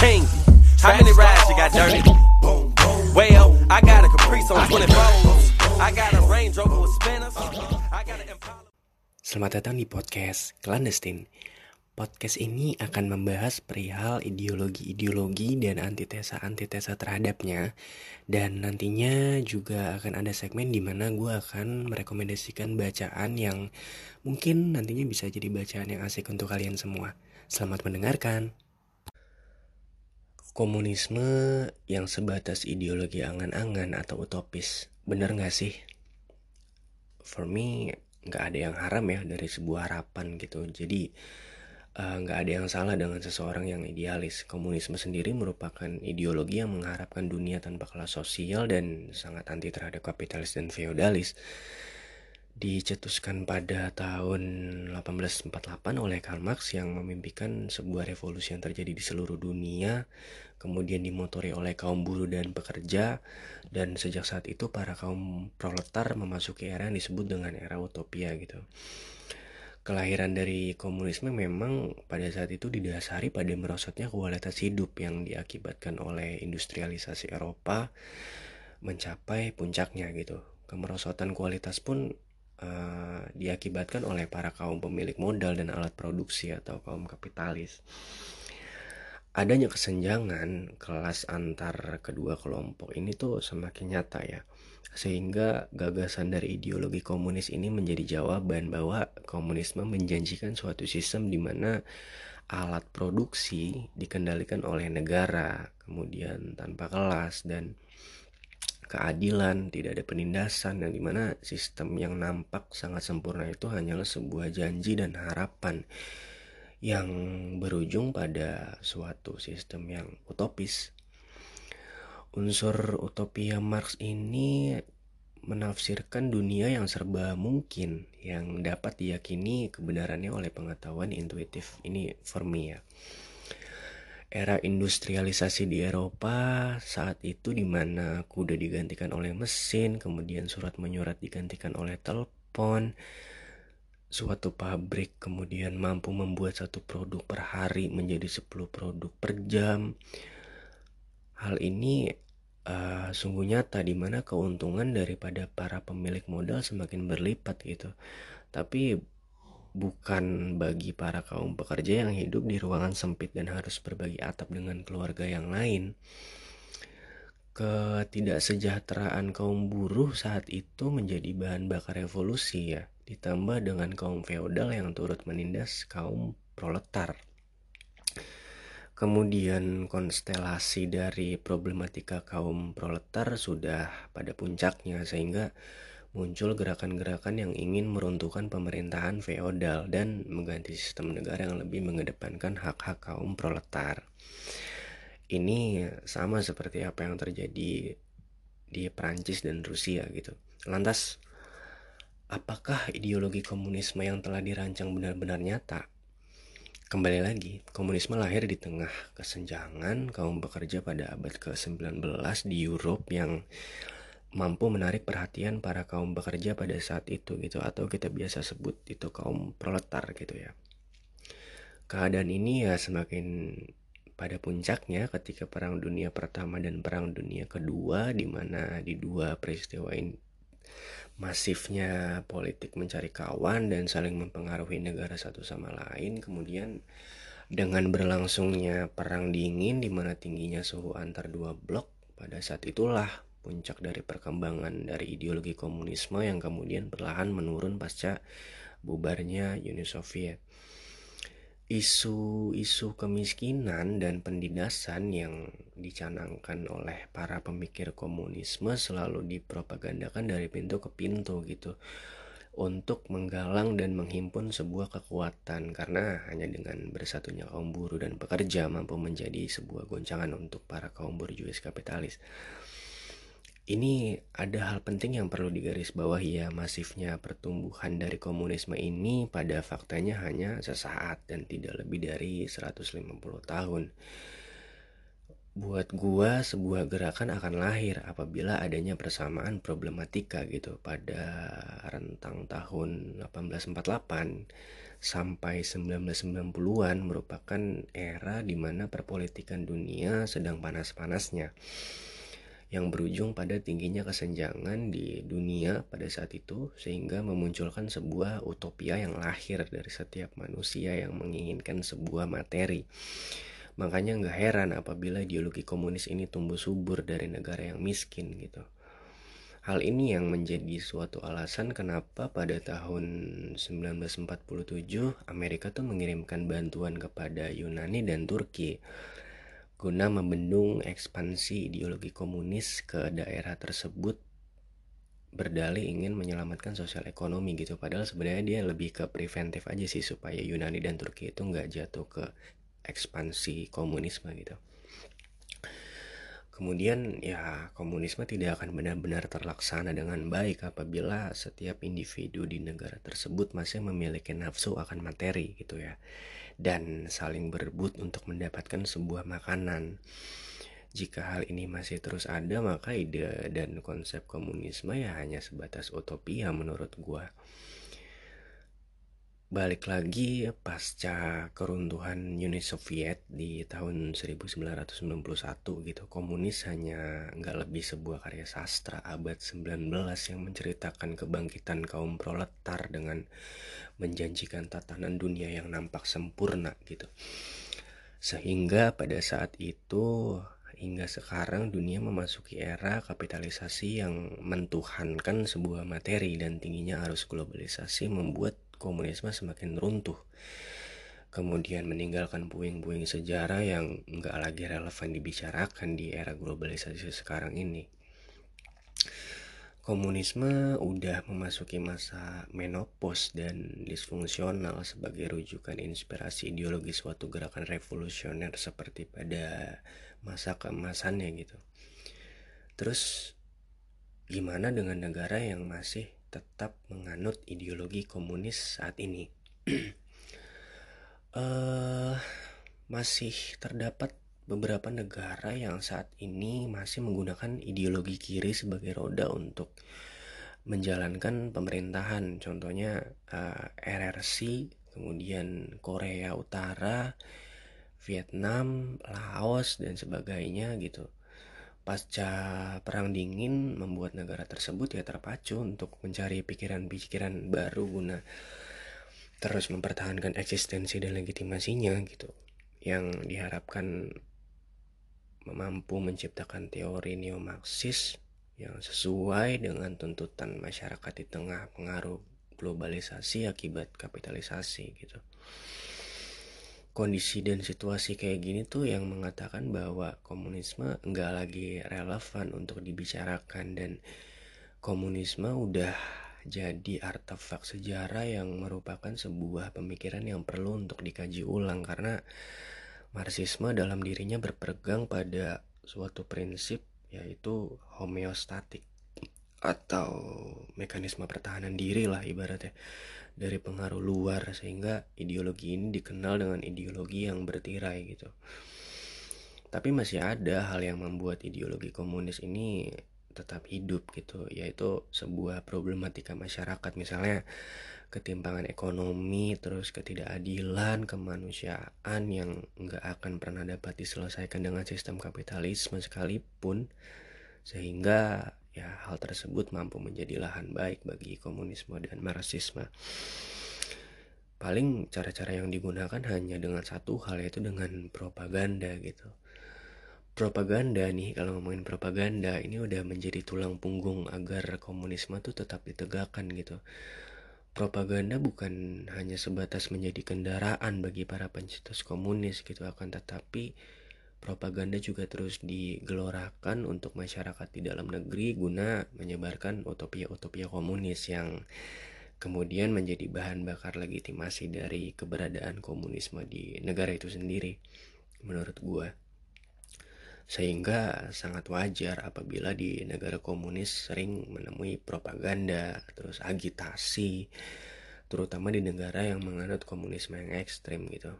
king. How many rides you got dirty? Well, I got a Caprice on 24. I got a Range Rover with spinners. I got an. Selamat datang di podcast Clandestine. Podcast ini akan membahas perihal ideologi-ideologi dan antitesa-antitesa terhadapnya Dan nantinya juga akan ada segmen di mana gue akan merekomendasikan bacaan yang mungkin nantinya bisa jadi bacaan yang asik untuk kalian semua Selamat mendengarkan Komunisme yang sebatas ideologi angan-angan atau utopis Bener gak sih? For me, nggak ada yang haram ya dari sebuah harapan gitu Jadi Eh, nggak uh, ada yang salah dengan seseorang yang idealis. Komunisme sendiri merupakan ideologi yang mengharapkan dunia tanpa kelas sosial dan sangat anti terhadap kapitalis dan feodalis. Dicetuskan pada tahun 1848 oleh Karl Marx yang memimpikan sebuah revolusi yang terjadi di seluruh dunia, kemudian dimotori oleh kaum buruh dan pekerja, dan sejak saat itu para kaum proletar memasuki era yang disebut dengan era utopia gitu kelahiran dari komunisme memang pada saat itu didasari pada merosotnya kualitas hidup yang diakibatkan oleh industrialisasi Eropa mencapai puncaknya gitu. Kemerosotan kualitas pun uh, diakibatkan oleh para kaum pemilik modal dan alat produksi atau kaum kapitalis. Adanya kesenjangan kelas antar kedua kelompok ini tuh semakin nyata ya sehingga gagasan dari ideologi komunis ini menjadi jawaban bahwa komunisme menjanjikan suatu sistem di mana alat produksi dikendalikan oleh negara, kemudian tanpa kelas dan keadilan, tidak ada penindasan dan di mana sistem yang nampak sangat sempurna itu hanyalah sebuah janji dan harapan yang berujung pada suatu sistem yang utopis. Unsur utopia Marx ini menafsirkan dunia yang serba mungkin yang dapat diyakini kebenarannya oleh pengetahuan intuitif. Ini for me ya era industrialisasi di Eropa saat itu di mana kuda digantikan oleh mesin kemudian surat menyurat digantikan oleh telepon suatu pabrik kemudian mampu membuat satu produk per hari menjadi 10 produk per jam Hal ini uh, sungguh nyata di mana keuntungan daripada para pemilik modal semakin berlipat gitu. Tapi bukan bagi para kaum pekerja yang hidup di ruangan sempit dan harus berbagi atap dengan keluarga yang lain. Ketidaksejahteraan kaum buruh saat itu menjadi bahan bakar revolusi ya, ditambah dengan kaum feodal yang turut menindas kaum proletar. Kemudian konstelasi dari problematika kaum proletar sudah pada puncaknya sehingga muncul gerakan-gerakan yang ingin meruntuhkan pemerintahan feodal dan mengganti sistem negara yang lebih mengedepankan hak-hak kaum proletar. Ini sama seperti apa yang terjadi di Prancis dan Rusia gitu. Lantas apakah ideologi komunisme yang telah dirancang benar-benar nyata? Kembali lagi, komunisme lahir di tengah kesenjangan kaum pekerja pada abad ke-19 di Eropa yang mampu menarik perhatian para kaum pekerja pada saat itu gitu atau kita biasa sebut itu kaum proletar gitu ya. Keadaan ini ya semakin pada puncaknya ketika Perang Dunia Pertama dan Perang Dunia Kedua di mana di dua peristiwa ini masifnya politik mencari kawan dan saling mempengaruhi negara satu sama lain kemudian dengan berlangsungnya perang dingin di mana tingginya suhu antar dua blok pada saat itulah puncak dari perkembangan dari ideologi komunisme yang kemudian perlahan menurun pasca bubarnya Uni Soviet. Isu-isu kemiskinan dan pendidasan yang dicanangkan oleh para pemikir komunisme selalu dipropagandakan dari pintu ke pintu gitu untuk menggalang dan menghimpun sebuah kekuatan. Karena hanya dengan bersatunya kaum buruh dan pekerja mampu menjadi sebuah goncangan untuk para kaum borjuis kapitalis ini ada hal penting yang perlu digarisbawahi ya masifnya pertumbuhan dari komunisme ini pada faktanya hanya sesaat dan tidak lebih dari 150 tahun. Buat gua sebuah gerakan akan lahir apabila adanya persamaan problematika gitu pada rentang tahun 1848 sampai 1990-an merupakan era di mana perpolitikan dunia sedang panas-panasnya yang berujung pada tingginya kesenjangan di dunia pada saat itu sehingga memunculkan sebuah utopia yang lahir dari setiap manusia yang menginginkan sebuah materi. Makanya nggak heran apabila ideologi komunis ini tumbuh subur dari negara yang miskin gitu. Hal ini yang menjadi suatu alasan kenapa pada tahun 1947 Amerika tuh mengirimkan bantuan kepada Yunani dan Turki guna membendung ekspansi ideologi komunis ke daerah tersebut berdalih ingin menyelamatkan sosial ekonomi gitu. Padahal sebenarnya dia lebih ke preventif aja sih supaya Yunani dan Turki itu nggak jatuh ke ekspansi komunisme gitu. Kemudian ya komunisme tidak akan benar-benar terlaksana dengan baik apabila setiap individu di negara tersebut masih memiliki nafsu akan materi gitu ya dan saling berebut untuk mendapatkan sebuah makanan. Jika hal ini masih terus ada, maka ide dan konsep komunisme ya hanya sebatas utopia menurut gua. Balik lagi pasca keruntuhan Uni Soviet di tahun 1991 gitu, komunis hanya nggak lebih sebuah karya sastra abad 19 yang menceritakan kebangkitan kaum proletar dengan menjanjikan tatanan dunia yang nampak sempurna gitu. Sehingga pada saat itu hingga sekarang dunia memasuki era kapitalisasi yang mentuhankan sebuah materi dan tingginya arus globalisasi membuat komunisme semakin runtuh. Kemudian meninggalkan puing-puing sejarah yang nggak lagi relevan dibicarakan di era globalisasi sekarang ini. Komunisme udah memasuki masa menopause dan disfungsional sebagai rujukan inspirasi ideologi suatu gerakan revolusioner seperti pada masa keemasannya gitu. Terus gimana dengan negara yang masih tetap menganut ideologi komunis saat ini. uh, masih terdapat beberapa negara yang saat ini masih menggunakan ideologi kiri sebagai roda untuk menjalankan pemerintahan. Contohnya uh, eh, RRC, kemudian Korea Utara, Vietnam, Laos dan sebagainya gitu pasca perang dingin membuat negara tersebut ya terpacu untuk mencari pikiran-pikiran baru guna terus mempertahankan eksistensi dan legitimasinya gitu. Yang diharapkan mampu menciptakan teori neo-marxis yang sesuai dengan tuntutan masyarakat di tengah pengaruh globalisasi akibat kapitalisasi gitu kondisi dan situasi kayak gini tuh yang mengatakan bahwa komunisme nggak lagi relevan untuk dibicarakan. Dan komunisme udah jadi artefak sejarah yang merupakan sebuah pemikiran yang perlu untuk dikaji ulang. Karena Marxisme dalam dirinya berpegang pada suatu prinsip yaitu homeostatik atau mekanisme pertahanan diri lah ibaratnya dari pengaruh luar sehingga ideologi ini dikenal dengan ideologi yang bertirai gitu. Tapi masih ada hal yang membuat ideologi komunis ini tetap hidup gitu, yaitu sebuah problematika masyarakat misalnya ketimpangan ekonomi, terus ketidakadilan kemanusiaan yang nggak akan pernah dapat diselesaikan dengan sistem kapitalisme sekalipun, sehingga ya hal tersebut mampu menjadi lahan baik bagi komunisme dan marxisme. Paling cara-cara yang digunakan hanya dengan satu hal yaitu dengan propaganda gitu. Propaganda nih kalau ngomongin propaganda ini udah menjadi tulang punggung agar komunisme tuh tetap ditegakkan gitu. Propaganda bukan hanya sebatas menjadi kendaraan bagi para pencetus komunis gitu akan tetapi propaganda juga terus digelorakan untuk masyarakat di dalam negeri guna menyebarkan utopia-utopia komunis yang kemudian menjadi bahan bakar legitimasi dari keberadaan komunisme di negara itu sendiri menurut gua. Sehingga sangat wajar apabila di negara komunis sering menemui propaganda terus agitasi terutama di negara yang menganut komunisme yang ekstrim gitu